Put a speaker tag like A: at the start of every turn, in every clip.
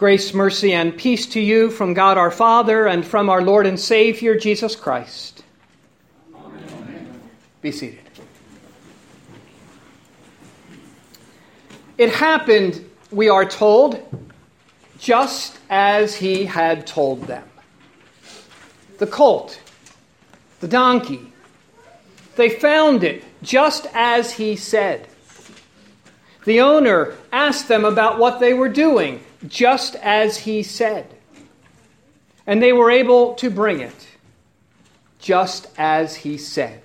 A: Grace, mercy, and peace to you from God our Father and from our Lord and Savior, Jesus Christ. Amen. Be seated. It happened, we are told, just as he had told them. The colt, the donkey, they found it just as he said. The owner asked them about what they were doing just as he said. And they were able to bring it just as he said.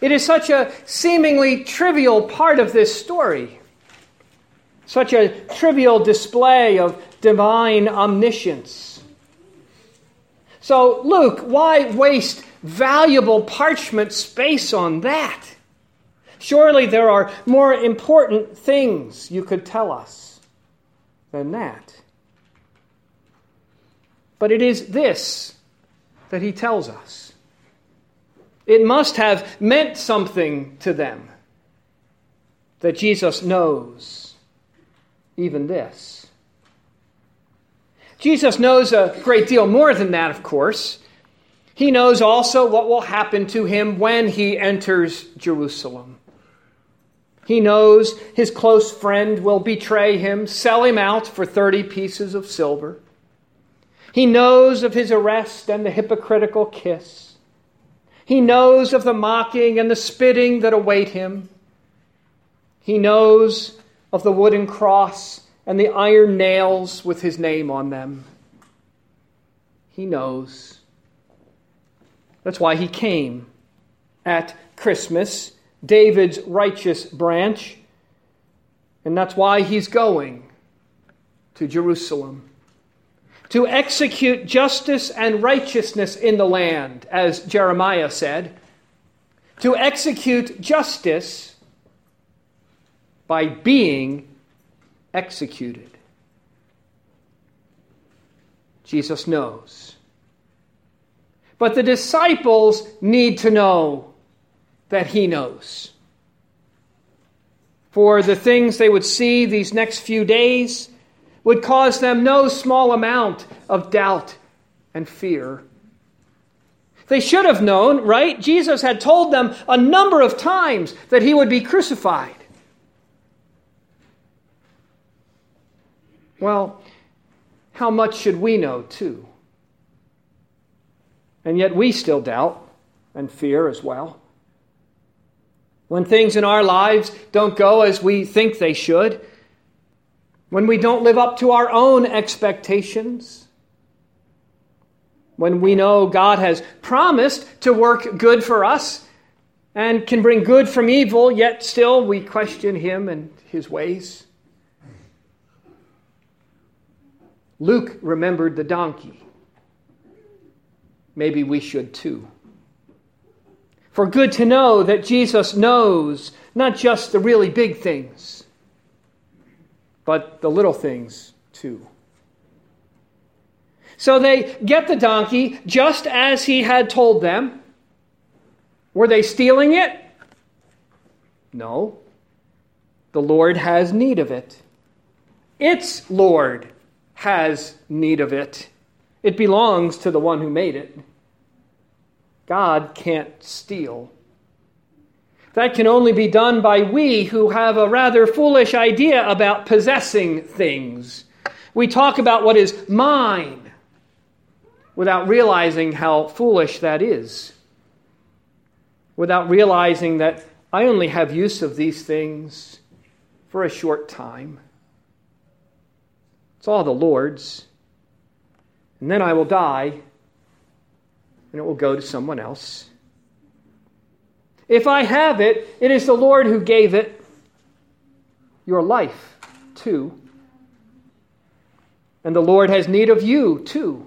A: It is such a seemingly trivial part of this story, such a trivial display of divine omniscience. So, Luke, why waste valuable parchment space on that? Surely there are more important things you could tell us than that. But it is this that he tells us. It must have meant something to them that Jesus knows even this. Jesus knows a great deal more than that, of course. He knows also what will happen to him when he enters Jerusalem. He knows his close friend will betray him, sell him out for 30 pieces of silver. He knows of his arrest and the hypocritical kiss. He knows of the mocking and the spitting that await him. He knows of the wooden cross and the iron nails with his name on them. He knows. That's why he came at Christmas David's righteous branch, and that's why he's going to Jerusalem. To execute justice and righteousness in the land, as Jeremiah said. To execute justice by being executed. Jesus knows. But the disciples need to know that he knows. For the things they would see these next few days would cause them no small amount of doubt and fear. They should have known, right? Jesus had told them a number of times that he would be crucified. Well, how much should we know, too? And yet we still doubt and fear as well. When things in our lives don't go as we think they should, when we don't live up to our own expectations, when we know God has promised to work good for us and can bring good from evil, yet still we question Him and His ways. Luke remembered the donkey. Maybe we should too. For good to know that Jesus knows not just the really big things, but the little things too. So they get the donkey just as he had told them. Were they stealing it? No. The Lord has need of it. Its Lord has need of it. It belongs to the one who made it. God can't steal. That can only be done by we who have a rather foolish idea about possessing things. We talk about what is mine without realizing how foolish that is, without realizing that I only have use of these things for a short time. It's all the Lord's. And then I will die and it will go to someone else. If I have it, it is the Lord who gave it your life too. And the Lord has need of you too.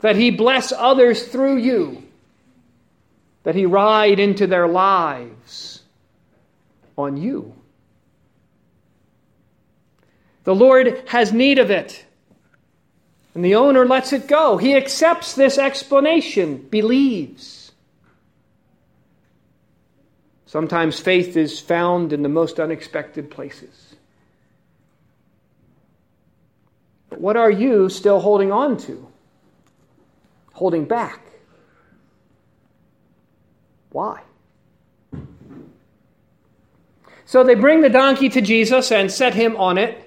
A: That He bless others through you. That He ride into their lives on you. The Lord has need of it. And the owner lets it go. He accepts this explanation, believes. Sometimes faith is found in the most unexpected places. But what are you still holding on to? Holding back? Why? So they bring the donkey to Jesus and set him on it,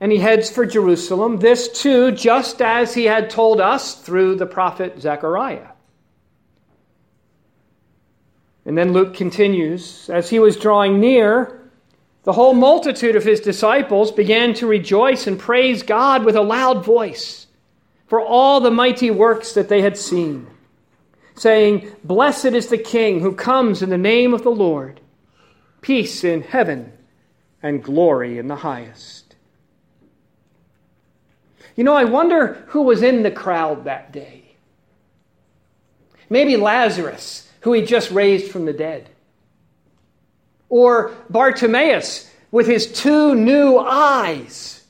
A: and he heads for Jerusalem. This too, just as he had told us through the prophet Zechariah. And then Luke continues As he was drawing near, the whole multitude of his disciples began to rejoice and praise God with a loud voice for all the mighty works that they had seen, saying, Blessed is the King who comes in the name of the Lord peace in heaven, and glory in the highest. You know, I wonder who was in the crowd that day. Maybe Lazarus, who he just raised from the dead. Or Bartimaeus with his two new eyes.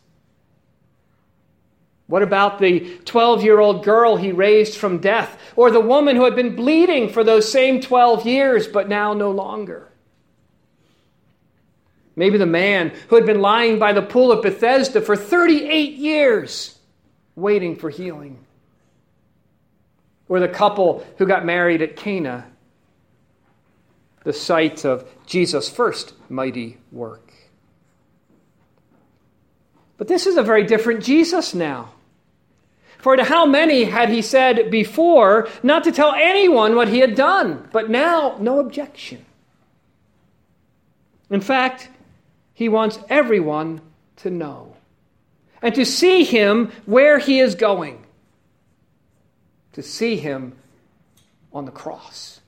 A: What about the 12 year old girl he raised from death? Or the woman who had been bleeding for those same 12 years but now no longer? Maybe the man who had been lying by the pool of Bethesda for 38 years, waiting for healing. Or the couple who got married at Cana, the site of Jesus' first mighty work. But this is a very different Jesus now. For to how many had he said before not to tell anyone what he had done? But now, no objection. In fact, he wants everyone to know and to see him where he is going, to see him on the cross.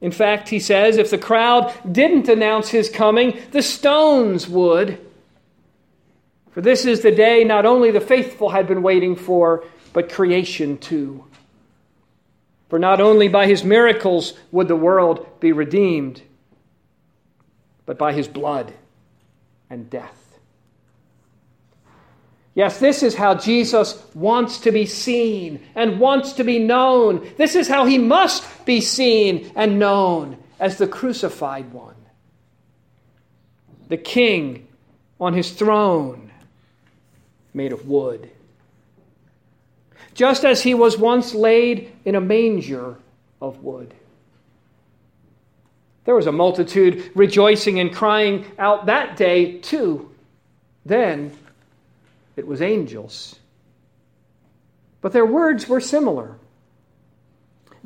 A: In fact, he says, if the crowd didn't announce his coming, the stones would. For this is the day not only the faithful had been waiting for, but creation too. For not only by his miracles would the world be redeemed, but by his blood and death. Yes, this is how Jesus wants to be seen and wants to be known. This is how he must be seen and known as the crucified one, the king on his throne made of wood. Just as he was once laid in a manger of wood. There was a multitude rejoicing and crying out that day, too. Then it was angels. But their words were similar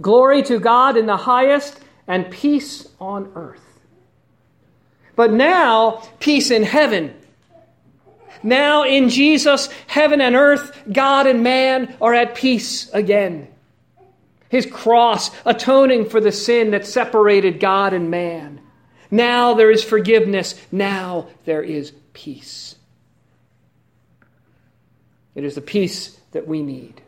A: Glory to God in the highest, and peace on earth. But now, peace in heaven. Now, in Jesus, heaven and earth, God and man are at peace again his cross atoning for the sin that separated God and man. Now there is forgiveness. Now there is peace. It is the peace that we need.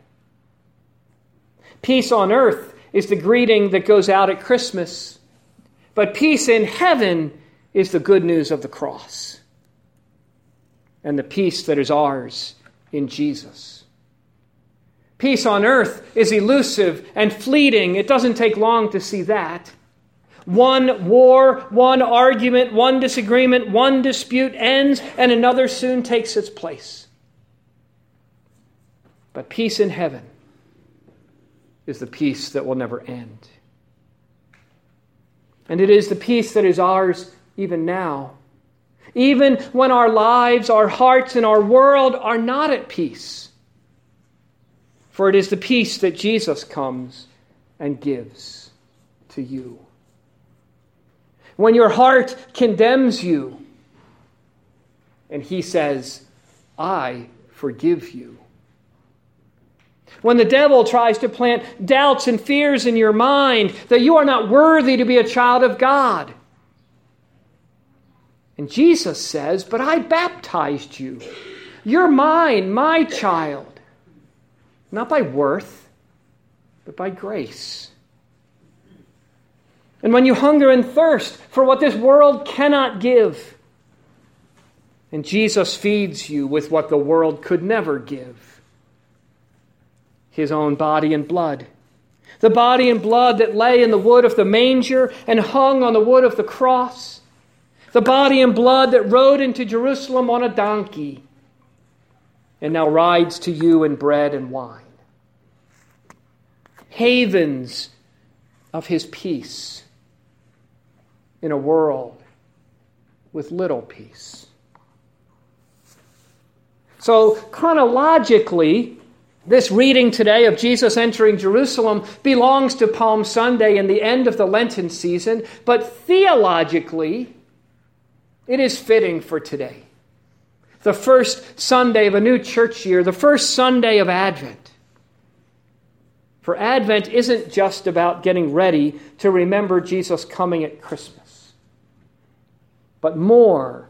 A: Peace on earth is the greeting that goes out at Christmas, but peace in heaven is the good news of the cross and the peace that is ours in Jesus. Peace on earth is elusive and fleeting. It doesn't take long to see that. One war, one argument, one disagreement, one dispute ends, and another soon takes its place. But peace in heaven is the peace that will never end. And it is the peace that is ours even now. Even when our lives, our hearts, and our world are not at peace for it is the peace that Jesus comes and gives to you. When your heart condemns you, and he says, I forgive you. When the devil tries to plant doubts and fears in your mind that you are not worthy to be a child of God. And Jesus says, But I baptized you. You're mine, my child not by worth, but by grace. And when you hunger and thirst for what this world cannot give, and Jesus feeds you with what the world could never give his own body and blood. The body and blood that lay in the wood of the manger and hung on the wood of the cross. The body and blood that rode into Jerusalem on a donkey and now rides to you in bread and wine. Havens of his peace in a world with little peace. So, chronologically, this reading today of Jesus entering Jerusalem belongs to Palm Sunday and the end of the Lenten season, but theologically, it is fitting for today. The first Sunday of a new church year, the first Sunday of Advent. For Advent isn't just about getting ready to remember Jesus coming at Christmas, but more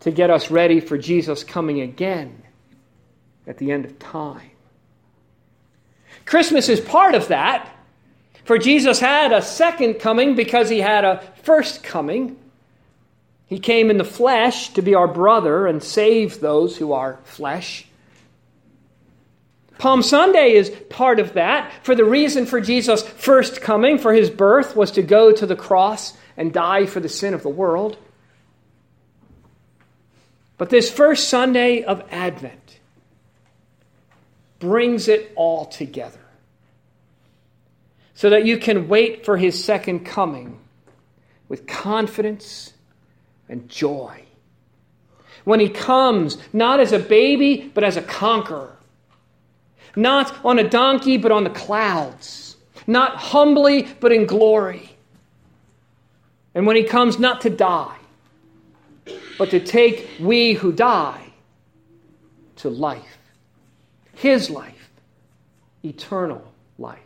A: to get us ready for Jesus coming again at the end of time. Christmas is part of that. For Jesus had a second coming because he had a first coming. He came in the flesh to be our brother and save those who are flesh. Palm Sunday is part of that. For the reason for Jesus' first coming, for his birth, was to go to the cross and die for the sin of the world. But this first Sunday of Advent brings it all together so that you can wait for his second coming with confidence and joy. When he comes, not as a baby, but as a conqueror. Not on a donkey, but on the clouds. Not humbly, but in glory. And when he comes, not to die, but to take we who die to life. His life, eternal life.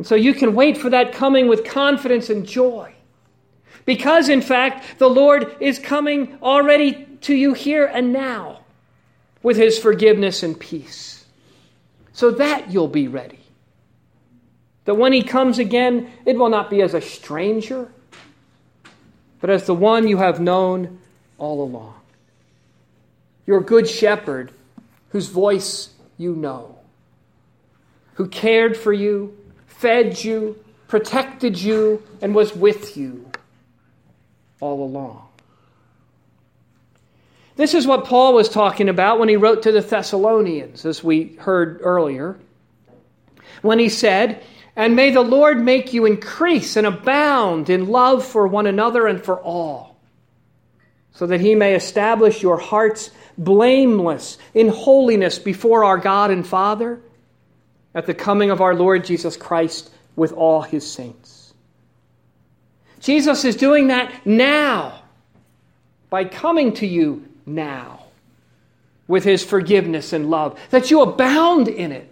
A: And so you can wait for that coming with confidence and joy. Because, in fact, the Lord is coming already to you here and now with his forgiveness and peace. So that you'll be ready. That when he comes again, it will not be as a stranger, but as the one you have known all along. Your good shepherd, whose voice you know, who cared for you fed you, protected you, and was with you all along. This is what Paul was talking about when he wrote to the Thessalonians, as we heard earlier, when he said, And may the Lord make you increase and abound in love for one another and for all, so that he may establish your hearts blameless in holiness before our God and Father at the coming of our Lord Jesus Christ with all his saints. Jesus is doing that now by coming to you now with his forgiveness and love, that you abound in it,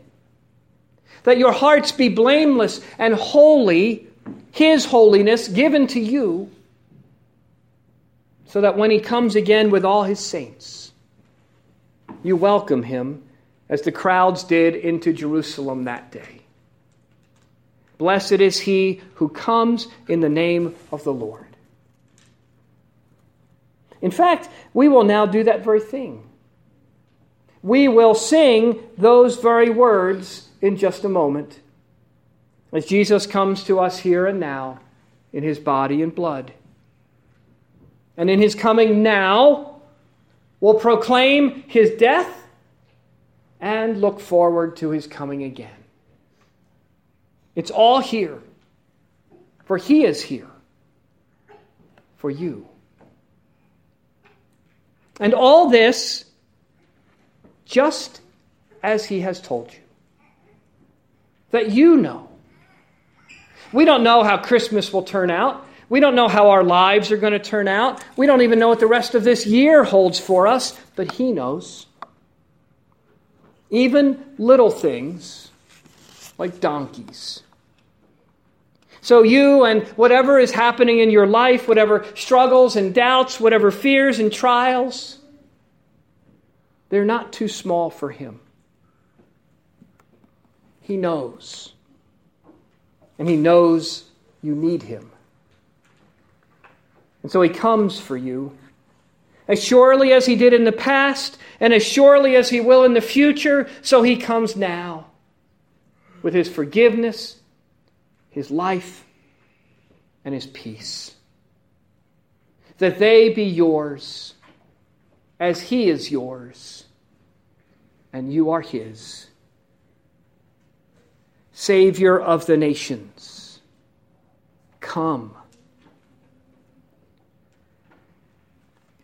A: that your hearts be blameless and holy, his holiness given to you, so that when he comes again with all his saints, you welcome him as the crowds did into Jerusalem that day. Blessed is he who comes in the name of the Lord. In fact, we will now do that very thing. We will sing those very words in just a moment as Jesus comes to us here and now in his body and blood. And in his coming now, we'll proclaim his death and look forward to his coming again. It's all here, for he is here for you. And all this just as he has told you. That you know. We don't know how Christmas will turn out. We don't know how our lives are going to turn out. We don't even know what the rest of this year holds for us, but he knows. Even little things like donkeys. So, you and whatever is happening in your life, whatever struggles and doubts, whatever fears and trials, they're not too small for Him. He knows. And He knows you need Him. And so He comes for you as surely as he did in the past, and as surely as he will in the future, so he comes now with his forgiveness, his life, and his peace. That they be yours as he is yours and you are his. Savior of the nations, come.